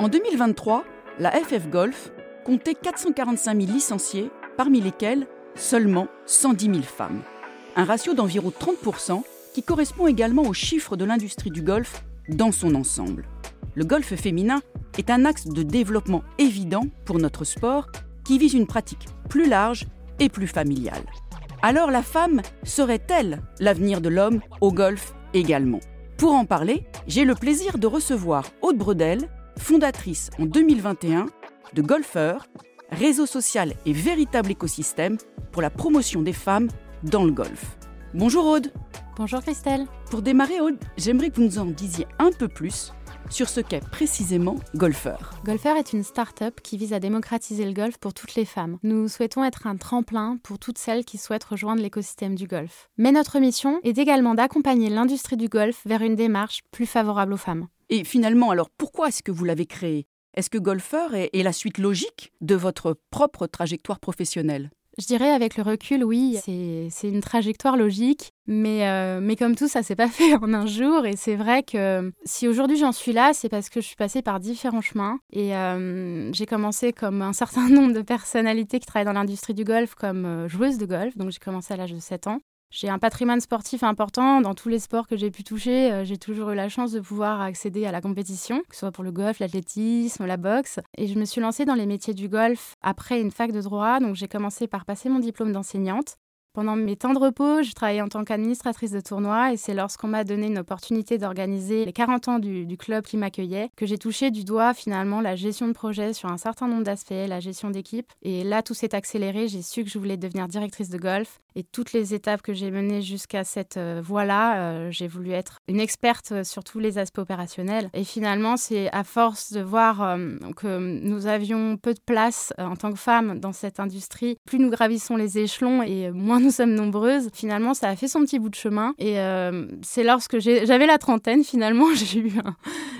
En 2023, la FF Golf comptait 445 000 licenciés, parmi lesquels seulement 110 000 femmes. Un ratio d'environ 30% qui correspond également aux chiffres de l'industrie du golf dans son ensemble. Le golf féminin est un axe de développement évident pour notre sport qui vise une pratique plus large et plus familiale. Alors la femme serait-elle l'avenir de l'homme au golf également? Pour en parler, j'ai le plaisir de recevoir Aude Bredel, fondatrice en 2021 de Golfeur, réseau social et véritable écosystème pour la promotion des femmes dans le golf. Bonjour Aude. Bonjour Christelle. Pour démarrer Aude, j'aimerais que vous nous en disiez un peu plus sur ce qu'est précisément Golfeur. Golfeur est une start-up qui vise à démocratiser le golf pour toutes les femmes. Nous souhaitons être un tremplin pour toutes celles qui souhaitent rejoindre l'écosystème du golf. Mais notre mission est également d'accompagner l'industrie du golf vers une démarche plus favorable aux femmes. Et finalement, alors pourquoi est-ce que vous l'avez créé? Est-ce que Golfeur est, est la suite logique de votre propre trajectoire professionnelle? Je dirais avec le recul, oui, c'est une trajectoire logique, mais, euh, mais comme tout, ça s'est pas fait en un jour. Et c'est vrai que si aujourd'hui j'en suis là, c'est parce que je suis passée par différents chemins. Et euh, j'ai commencé comme un certain nombre de personnalités qui travaillent dans l'industrie du golf comme euh, joueuse de golf. Donc j'ai commencé à l'âge de 7 ans. J'ai un patrimoine sportif important dans tous les sports que j'ai pu toucher. Euh, j'ai toujours eu la chance de pouvoir accéder à la compétition, que ce soit pour le golf, l'athlétisme, la boxe. Et je me suis lancée dans les métiers du golf après une fac de droit. Donc j'ai commencé par passer mon diplôme d'enseignante. Pendant mes temps de repos, je travaillais en tant qu'administratrice de tournoi et c'est lorsqu'on m'a donné une opportunité d'organiser les 40 ans du, club qui m'accueillait que j'ai touché du doigt finalement la gestion de projet sur un certain nombre d'aspects, la gestion d'équipe. Et là, tout s'est accéléré. J'ai su que je voulais devenir directrice de golf et toutes les étapes que j'ai menées jusqu'à cette euh, voie-là, euh, j'ai voulu être une experte sur tous les aspects opérationnels. Et finalement, c'est à force de voir euh, que nous avions peu de place en tant que femmes dans cette industrie, plus nous gravissons les échelons et moins nous sommes nombreuses, finalement, ça a fait son petit bout de chemin. Et c'est lorsque j'avais la trentaine, finalement, j'ai eu,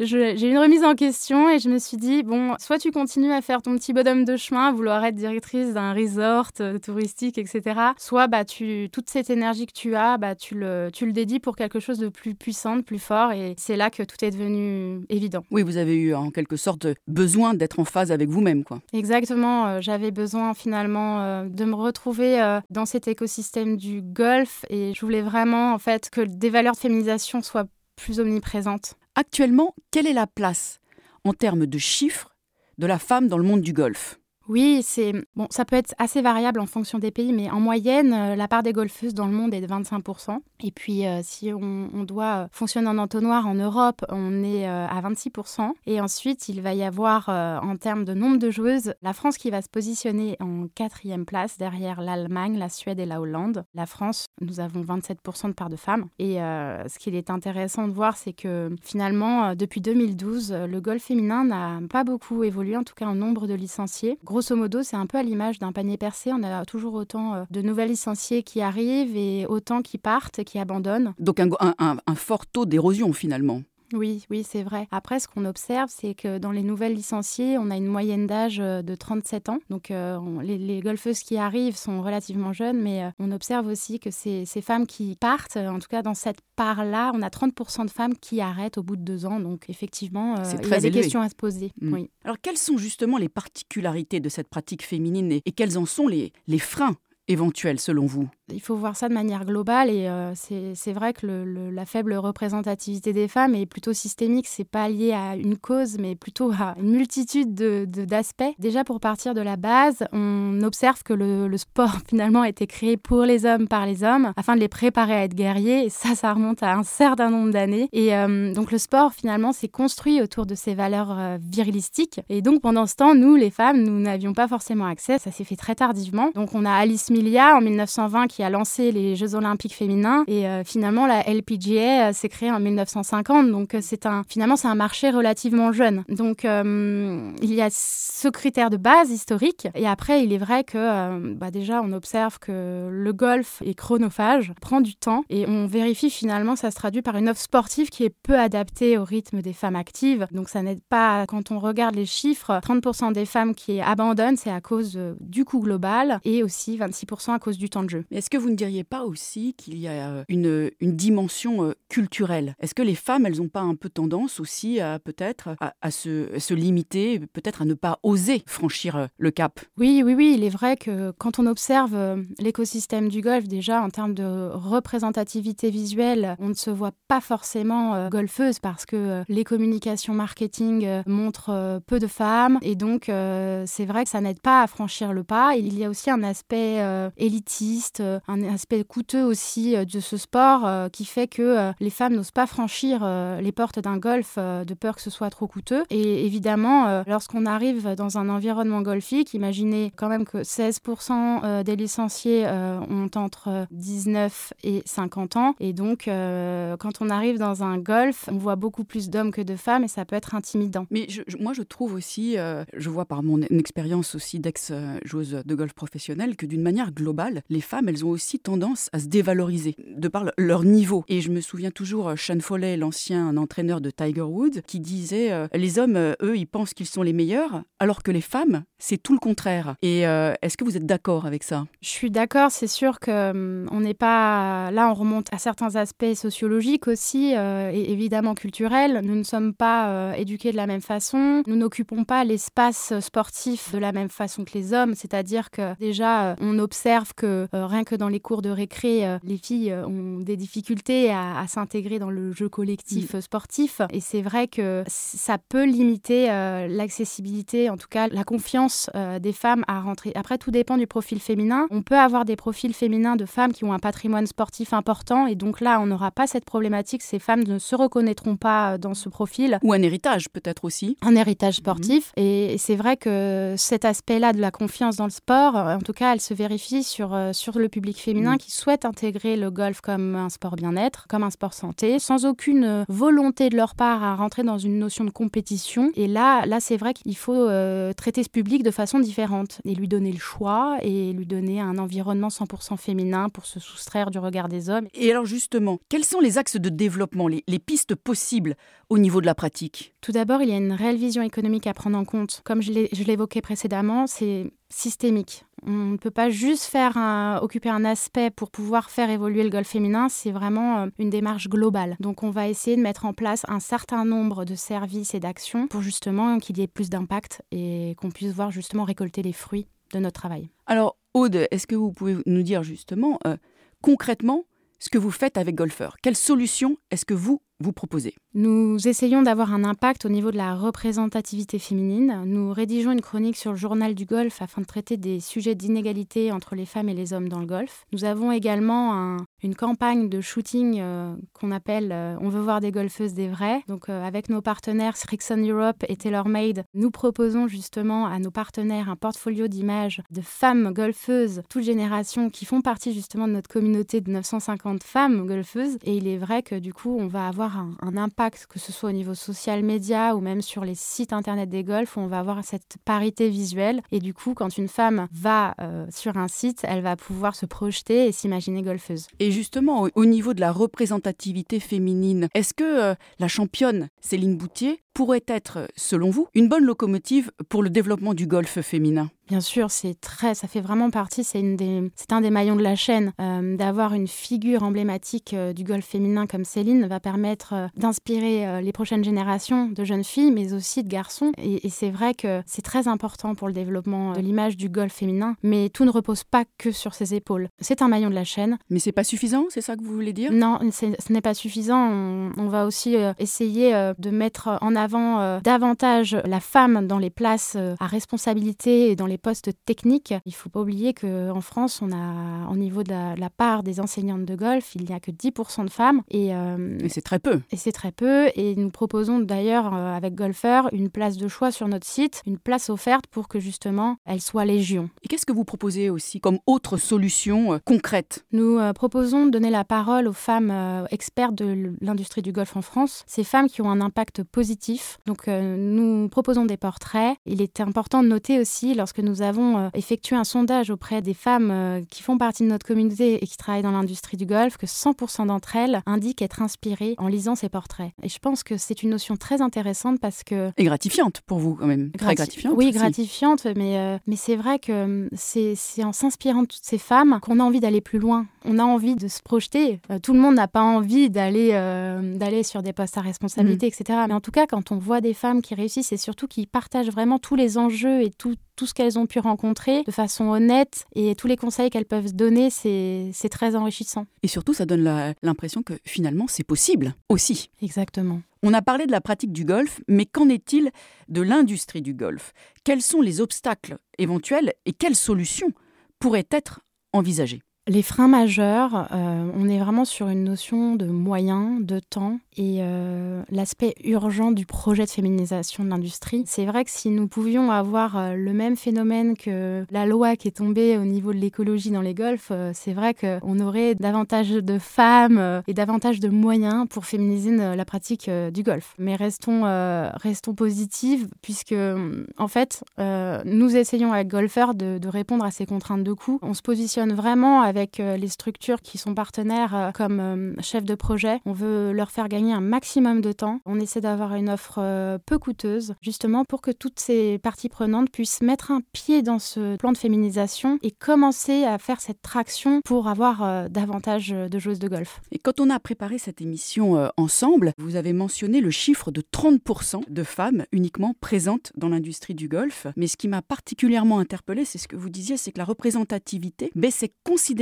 j'ai une remise en question et je me suis dit, bon, soit tu continues à faire ton petit bonhomme de chemin, à vouloir être directrice d'un resort touristique, etc., soit bah, tu, toute cette énergie que tu as, bah, tu, le, tu le dédies pour quelque chose de plus puissant, de plus fort. Et c'est là que tout est devenu évident. Oui, vous avez eu en quelque sorte besoin d'être en phase avec vous-même. quoi. Exactement. Euh, j'avais besoin finalement euh, de me retrouver euh, dans cet écosystème du golf. Et je voulais vraiment en fait que des valeurs de féminisation soient plus omniprésentes. Actuellement, quelle est la place en termes de chiffres de la femme dans le monde du golf? Oui, c'est bon, ça peut être assez variable en fonction des pays, mais en moyenne, euh, la part des golfeuses dans le monde est de 25%. Et puis, euh, si on, doit euh, fonctionner en entonnoir en Europe, on est à 26%. Et ensuite, il va y avoir, en termes de nombre de joueuses, la France qui va se positionner en quatrième place derrière l'Allemagne, la Suède et la Hollande. La France, nous avons 27% de part de femmes. Et ce qu'il est intéressant de voir, c'est que finalement, depuis 2012, le golf féminin n'a pas beaucoup évolué, en tout cas en nombre de licenciés grosso modo, c'est un peu à l'image d'un panier percé. On a toujours autant euh, de nouvelles licenciés qui arrivent et autant qui partent, qui abandonnent. Donc un, un fort taux d'érosion finalement. Oui, oui, c'est vrai. Après, ce qu'on observe, c'est que dans les nouvelles licenciées, on a une moyenne d'âge euh, de 37 ans. Donc, euh, les, golfeuses qui arrivent sont relativement jeunes, mais euh, on observe aussi que ces, ces, femmes qui partent, en tout cas dans cette part-là, on a 30% de femmes qui arrêtent au bout de deux ans. Donc, effectivement, il y a des questions à se poser. Mm. Oui. Alors, quelles sont justement les particularités de cette pratique féminine et, et quels en sont les, les freins éventuels selon vous? Il faut voir ça de manière globale et euh, c'est vrai que la faible représentativité des femmes est plutôt systémique. C'est pas lié à une cause, mais plutôt à une multitude d'aspects. De, Déjà, pour partir de la base, on observe que le, sport finalement a été créé pour les hommes, par les hommes, afin de les préparer à être guerriers. Et ça, ça remonte à un certain nombre d'années. Et euh, donc, le sport finalement s'est construit autour de ces valeurs euh, virilistiques. Et donc, pendant ce temps, nous, les femmes, nous n'avions pas forcément accès. Ça s'est fait très tardivement. Donc, on a Alice Milia en 1920 qui a lancé les Jeux Olympiques féminins. Et euh, finalement, la LPGA euh, s'est créée en 1950. Donc, euh, c'est un, finalement, c'est un marché relativement jeune. Donc, il y a ce critère de base historique. Et après, il est vrai que bah, déjà, on observe que le golf est chronophage, prend du temps. Et on vérifie finalement, ça se traduit par une offre sportive qui est peu adaptée au rythme des femmes actives. Donc, ça n'aide pas, quand on regarde les chiffres, 30% des femmes qui abandonnent, c'est à cause du coût global et aussi 26% à cause du temps de jeu. Est-ce que vous ne diriez pas aussi qu'il y a une, une dimension culturelle? Est-ce que les femmes, elles n'ont pas un peu tendance aussi à peut-être à, se, se, limiter, peut-être à ne pas oser franchir le cap? Oui, oui, oui. Il est vrai que quand on observe l'écosystème du golf, déjà en termes de représentativité visuelle, on ne se voit pas forcément golfeuse parce que les communications marketing montrent peu de femmes et donc c'est vrai que ça n'aide pas à franchir le pas. Il y a aussi un aspect euh, élitiste, euh, un aspect coûteux aussi euh, de ce sport qui fait que les femmes n'osent pas franchir les portes d'un golf de peur que ce soit trop coûteux. Et évidemment, lorsqu'on arrive dans un environnement golfique, imaginez quand même que 16% des licenciés ont entre 19 et 50 ans. Et donc, quand on arrive dans un golf, on voit beaucoup plus d'hommes que de femmes et ça peut être intimidant. Mais moi, je trouve aussi, je vois par mon expérience aussi d'ex-joueuse de golf professionnelle, que d'une manière globale, les femmes, elles ont aussi tendance à se dévaloriser de par leur niveau. Et je me souviens toujours euh, Sean Foley, l'ancien entraîneur de Tiger Woods, qui disait euh, les hommes, euh, eux, ils pensent qu'ils sont les meilleurs, alors que les femmes, c'est tout le contraire. Et est-ce que vous êtes d'accord avec ça? Je suis d'accord. C'est sûr que hum, on n'est pas là. On remonte à certains aspects sociologiques aussi et évidemment culturels. Nous ne sommes pas éduqués de la même façon. Nous n'occupons pas l'espace sportif de la même façon que les hommes. C'est-à-dire que déjà, on observe que rien que dans les cours de récré, euh, les filles euh, ont des difficultés à, s'intégrer dans le jeu collectif mm. sportif. Et c'est vrai que ça peut limiter l'accessibilité, en tout cas la confiance des femmes à rentrer. Après, tout dépend du profil féminin. On peut avoir des profils féminins de femmes qui ont un patrimoine sportif important. Et donc là, on n'aura pas cette problématique. Ces femmes ne se reconnaîtront pas dans ce profil. Ou un héritage, peut-être aussi. Un héritage sportif. Mm. Et c'est vrai que cet aspect-là de la confiance dans le sport, en tout cas, elle se vérifie sur, euh, sur le public féminin mm. qui souhaite intégrer le golf comme un sport bien-être, comme un sport santé, sans aucune euh, volonté de leur part à rentrer dans une notion de compétition. Et là, là c'est vrai qu'il faut euh, traiter ce public de façon différente et lui donner le choix et lui donner un environnement 100% féminin pour se soustraire du regard des hommes. Et alors justement, quels sont les axes de développement, les, les pistes possibles au niveau de la pratique? Tout d'abord, il y a une réelle vision économique à prendre en compte. Comme je l'évoquais précédemment, c'est systémique. On ne peut pas juste faire occuper un aspect pour pouvoir faire évoluer le golf féminin, c'est vraiment euh, une démarche globale. Donc on va essayer de mettre en place un certain nombre de services et d'actions pour justement qu'il y ait plus d'impact et qu'on puisse voir justement récolter les fruits de notre travail. Alors Aude, est-ce que vous pouvez nous dire justement euh, concrètement ce que vous faites avec Golfeur? Quelle solution est-ce que vous vous proposez Nous essayons d'avoir un impact au niveau de la représentativité féminine. Nous rédigeons une chronique sur le journal du golf afin de traiter des sujets d'inégalité entre les femmes et les hommes dans le golf. Nous avons également une campagne de shooting euh, qu'on appelle euh, On veut voir des golfeuses des vraies. Donc euh, avec nos partenaires Srixon Europe et TaylorMade, nous proposons justement à nos partenaires un portfolio d'images de femmes golfeuses, toutes générations, qui font partie justement de notre communauté de 950 femmes golfeuses. Et il est vrai que du coup, on va avoir un, impact, que ce soit au niveau social média ou même sur les sites internet des golfs, où on va avoir cette parité visuelle. Et du coup, quand une femme va euh, sur un site, elle va pouvoir se projeter et s'imaginer golfeuse. Et justement, au, niveau de la représentativité féminine, est-ce que euh, la championne Céline Boutier pourrait être, selon vous, une bonne locomotive pour le développement du golf féminin? Bien sûr, c'est très, ça fait vraiment partie, c'est une des, c'est un des maillons de la chaîne. Euh, d'avoir une figure emblématique euh, du golf féminin comme Céline va permettre euh, d'inspirer les prochaines générations de jeunes filles, mais aussi de garçons. Et, c'est vrai que c'est très important pour le développement de l'image du golf féminin, mais tout ne repose pas que sur ses épaules. C'est un maillon de la chaîne. Mais c'est pas suffisant, c'est ça que vous voulez dire? Non, ce n'est pas suffisant. On, on va aussi essayer de mettre en avant davantage la femme dans les places à responsabilité et dans les postes techniques. Il ne faut pas oublier qu'en France, on a, au niveau de la, part des enseignantes de golf, il n'y a que 10% de femmes. Euh, et, c'est très peu. Et c'est très peu. Et nous proposons d'ailleurs, euh, avec Golfer, une place de choix sur notre site, une place offerte pour que justement elle soit légion. Et qu'est-ce que vous proposez aussi comme autre solution euh, concrète? Nous proposons de donner la parole aux femmes expertes de l'industrie du golf en France, ces femmes qui ont un impact positif Donc euh, nous proposons des portraits. Il est important de noter aussi, lorsque nous avons euh, effectué un sondage auprès des femmes euh, qui font partie de notre communauté et qui travaillent dans l'industrie du golf, que 100% d'entre elles indiquent être inspirées en lisant ces portraits. Et je pense que c'est une notion très intéressante parce que... Et gratifiante pour vous quand même. Très gratifiante. Oui, gratifiante, mais, mais c'est vrai que c'est en s'inspirant de toutes ces femmes qu'on a envie d'aller plus loin. On a envie de se projeter. tout le monde n'a pas envie d'aller d'aller sur des postes à responsabilité, mm. etc. Mais en tout cas, quand on voit des femmes qui réussissent et surtout qui partagent vraiment tous les enjeux et tout, tout ce qu'elles ont pu rencontrer de façon honnête et tous les conseils qu'elles peuvent donner, c'est très enrichissant. Et surtout, ça donne l'impression que finalement, c'est possible aussi. Exactement. On a parlé de la pratique du golf, mais qu'en est-il de l'industrie du golf? Quels sont les obstacles éventuels et quelles solutions pourraient être envisagées? Les freins majeurs, euh, on est vraiment sur une notion de moyens, de temps et euh, l'aspect urgent du projet de féminisation de l'industrie. C'est vrai que si nous pouvions avoir euh, le même phénomène que la loi qui est tombée au niveau de l'écologie dans les golfs, c'est vrai qu'on aurait davantage de femmes et davantage de moyens pour féminiser la pratique du golf. Mais restons, restons positives puisque en fait, nous essayons avec Golfer de, répondre à ces contraintes de coût. On se positionne vraiment avec euh, les structures qui sont partenaires euh, comme euh, chefs de projet. On veut leur faire gagner un maximum de temps. On essaie d'avoir une offre peu coûteuse, justement pour que toutes ces parties prenantes puissent mettre un pied dans ce plan de féminisation et commencer à faire cette traction pour avoir davantage de joueuses de golf. Et quand on a préparé cette émission ensemble, vous avez mentionné le chiffre de 30% de femmes uniquement présentes dans l'industrie du golf. Mais ce qui m'a particulièrement interpellée, c'est ce que vous disiez, c'est que la représentativité baissait considérablement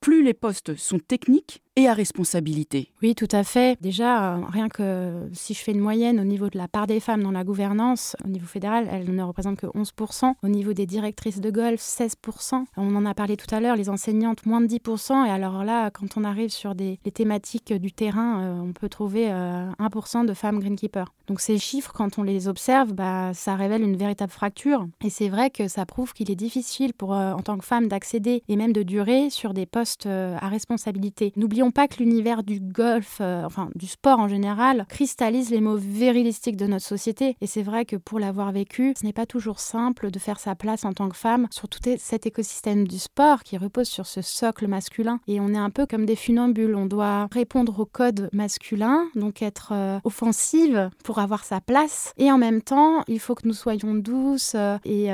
plus les postes sont techniques et à responsabilité. Oui, tout à fait. Déjà, euh, rien que si je fais une moyenne au niveau de la part des femmes dans la gouvernance, au niveau fédéral, elles ne représentent que 11%. Au niveau des directrices de golf, 16%. On en a parlé tout à l'heure, les enseignantes, moins de 10%. Et alors là, quand on arrive sur des, les thématiques du terrain, euh, on peut trouver 1% euh, de femmes greenkeepers. Donc ces chiffres, quand on les observe, bah, ça révèle une véritable fracture. Et c'est vrai que ça prouve qu'il est difficile pour, en tant que femme d'accéder et même de durer sur des postes à responsabilité. N'oublions pas que l'univers du golf, euh, enfin du sport en général, cristallise les mots vérilistiques de notre société. Et c'est vrai que pour l'avoir vécu, ce n'est pas toujours simple de faire sa place en tant que femme sur tout cet écosystème du sport qui repose sur ce socle masculin. Et on est un peu comme des funambules. On doit répondre au code masculin, donc être euh, offensive pour avoir sa place. Et en même temps, il faut que nous soyons douces euh, et.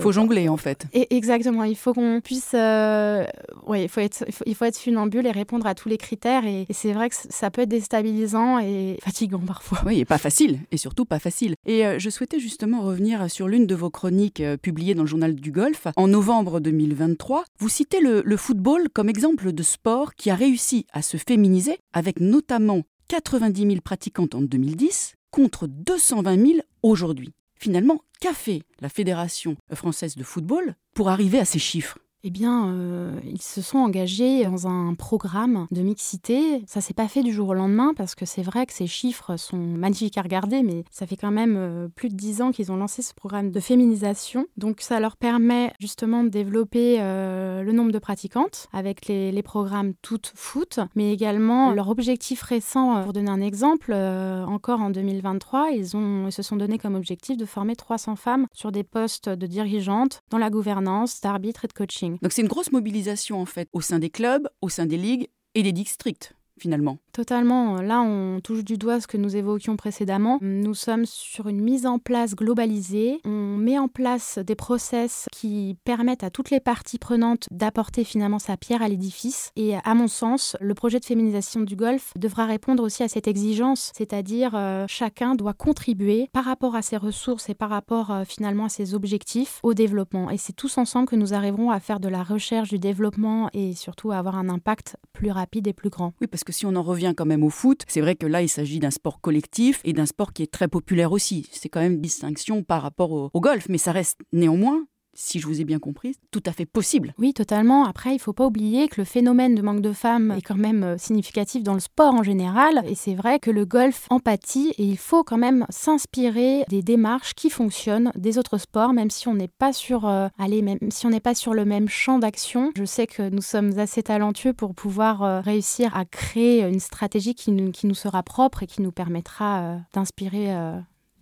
Faut jongler en fait. Et exactement. Il faut qu'on puisse. oui, il faut être, il faut être funambule et répondre à tous les critères. Et, c'est vrai que ça peut être déstabilisant et fatigant parfois. Oui, et pas facile, et surtout pas facile. Et euh, je souhaitais justement revenir sur l'une de vos chroniques euh, publiées dans le journal du golf en novembre 2023. Vous citez le, le football comme exemple de sport qui a réussi à se féminiser, avec notamment 90 000 pratiquantes en 2010 contre 220 000 aujourd'hui. Finalement, qu'a fait la Fédération française de football pour arriver à ces chiffres? Eh bien, euh, ils se sont engagés dans un programme de mixité. Ça s'est pas fait du jour au lendemain parce que c'est vrai que ces chiffres sont magnifiques à regarder, mais ça fait quand même euh, plus de dix ans qu'ils ont lancé ce programme de féminisation. Donc, ça leur permet justement de développer euh, le nombre de pratiquantes avec les, programmes toutes foot, mais également leur objectif récent. Pour donner un exemple, encore en 2023, ils, ont, ils se sont donné comme objectif de former 300 femmes sur des postes de dirigeantes dans la gouvernance, d'arbitre et de coaching. Donc c'est une grosse mobilisation en fait au sein des clubs, au sein des ligues et des districts finalement. Totalement. Là, on touche du doigt ce que nous évoquions précédemment. Nous sommes sur une mise en place globalisée. On met en place des process qui permettent à toutes les parties prenantes d'apporter finalement sa pierre à l'édifice. Et à mon sens, le projet de féminisation du golf devra répondre aussi à cette exigence, c'est-à-dire euh, chacun doit contribuer par rapport à ses ressources et par rapport euh, finalement à ses objectifs au développement. Et c'est tous ensemble que nous arriverons à faire de la recherche, du développement et surtout à avoir un impact plus rapide et plus grand. Oui, parce que si on en revient quand même au foot, c'est vrai que là, il s'agit d'un sport collectif et d'un sport qui est très populaire aussi. C'est quand même distinction par rapport au, golf, mais ça reste néanmoins si je vous ai bien compris, tout à fait possible. Oui, totalement. Après, il ne faut pas oublier que le phénomène de manque de femmes est quand même euh, significatif dans le sport en général. Et c'est vrai que le golf empathie et il faut quand même s'inspirer des démarches qui fonctionnent des autres sports, même si on n'est pas sur, euh, même si on n'est pas sur le même champ d'action. Je sais que nous sommes assez talentueux pour pouvoir euh, réussir à créer une stratégie qui nous sera propre et qui nous permettra d'inspirer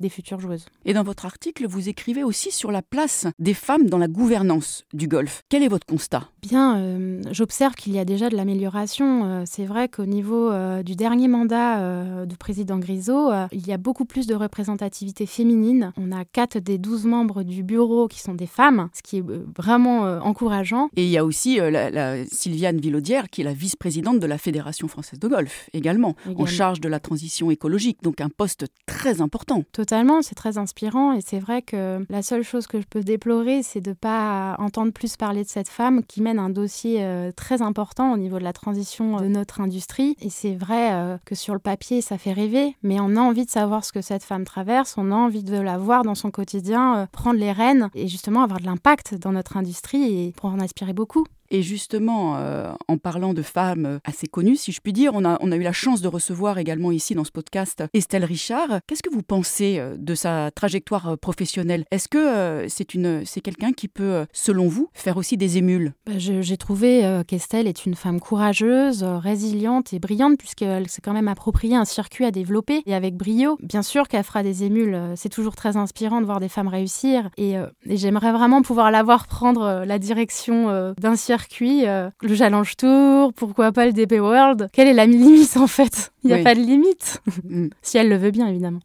des futures joueuses. Et dans votre article, vous écrivez aussi sur la place des femmes dans la gouvernance du golf. Quel est votre constat? Bien, euh, j'observe qu'il y a déjà de l'amélioration. Euh, c'est vrai qu'au niveau euh, du dernier mandat du président Grisot, il y a beaucoup plus de représentativité féminine. On a 4 des 12 membres du bureau qui sont des femmes, ce qui est vraiment encourageant. Et il y a aussi la, Sylviane Villaudière, qui est la vice-présidente de la Fédération française de golf, également, également, en charge de la transition écologique, donc un poste très important totalement, c'est très inspirant et c'est vrai que la seule chose que je peux déplorer, c'est de ne pas entendre plus parler de cette femme qui mène un dossier euh, très important au niveau de la transition de notre industrie. Et c'est vrai euh, que sur le papier, ça fait rêver, mais on a envie de savoir ce que cette femme traverse, on a envie de la voir dans son quotidien, euh, prendre les rênes et justement avoir de l'impact dans notre industrie et pour en inspirer beaucoup. Et justement, euh, en parlant de femmes assez connues, si je puis dire, on a, eu la chance de recevoir également ici dans ce podcast Estelle Richard. Qu'est-ce que vous pensez euh, de sa trajectoire euh, professionnelle? Est-ce que c'est une, c'est quelqu'un qui peut, selon vous, faire aussi des émules? Bah, J'ai trouvé qu'Estelle est une femme courageuse, résiliente et brillante, puisqu'elle s'est quand même approprié un circuit à développer et avec brio. Bien sûr qu'elle fera des émules, c'est toujours très inspirant de voir des femmes réussir et, et j'aimerais vraiment pouvoir la voir prendre la direction d'un circuit circuit, euh, le Challenge Tour, pourquoi pas le DP World Quelle est la limite en fait? Il n'y a pas de limite. Mm. si elle le veut bien, évidemment.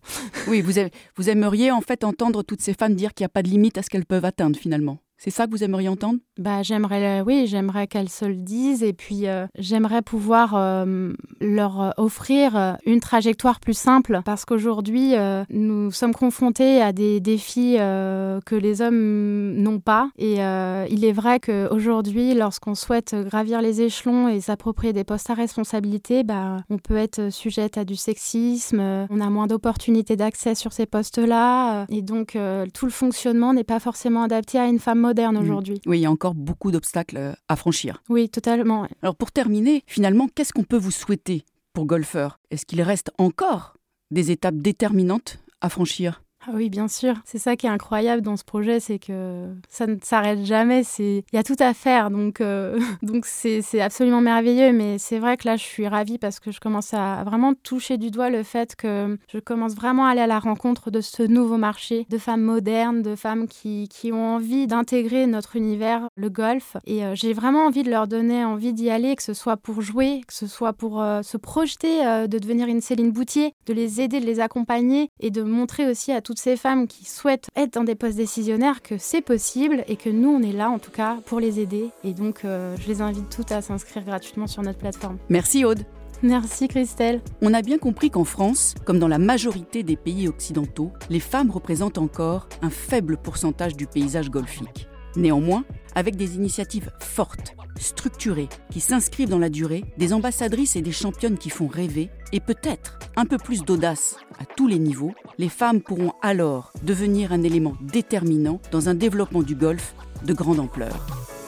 oui, vous, vous aimeriez en fait entendre toutes ces femmes dire qu'il n'y a pas de limite à ce qu'elles peuvent atteindre finalement. C'est ça que vous aimeriez entendre? Bah j'aimerais, oui, j'aimerais qu'elles se le disent et puis euh, j'aimerais pouvoir euh, leur offrir euh, une trajectoire plus simple parce qu'aujourd'hui nous sommes confrontés à des défis que les hommes n'ont pas et il est vrai qu'aujourd'hui lorsqu'on souhaite gravir les échelons et s'approprier des postes à responsabilité, bah on peut être sujette à du sexisme, on a moins d'opportunités d'accès sur ces postes-là et donc tout le fonctionnement n'est pas forcément adapté à une femme moderne mm. aujourd'hui. Oui, il y a encore beaucoup d'obstacles euh, à franchir. Oui, totalement. Alors pour terminer, finalement, qu'est-ce qu'on peut vous souhaiter pour golfeur? Est-ce qu'il reste encore des étapes déterminantes à franchir? Ah oui, bien sûr. C'est ça qui est incroyable dans ce projet, c'est que ça ne s'arrête jamais. C'est il y a tout à faire, donc euh, donc c'est absolument merveilleux. Mais c'est vrai que là, je suis ravie parce que je commence à vraiment toucher du doigt le fait que je commence vraiment à aller à la rencontre de ce nouveau marché de femmes modernes, de femmes qui, qui ont envie d'intégrer notre univers, le golf. Et euh, j'ai vraiment envie de leur donner envie d'y aller, que ce soit pour jouer, que ce soit pour euh, se projeter, de devenir une Céline Boutier, de les aider, de les accompagner et de montrer aussi à toutes ces femmes qui souhaitent être dans des postes décisionnaires que c'est possible et que nous, on est là en tout cas pour les aider. Et donc, euh, je les invite toutes à s'inscrire gratuitement sur notre plateforme. Merci Aude. Merci Christelle. On a bien compris qu'en France, comme dans la majorité des pays occidentaux, les femmes représentent encore un faible pourcentage du paysage golfique. Néanmoins, avec des initiatives fortes, structurées, qui s'inscrivent dans la durée, des ambassadrices et des championnes qui font rêver, et peut-être un peu plus d'audace à tous les niveaux, les femmes pourront alors devenir un élément déterminant dans un développement du golf de grande ampleur.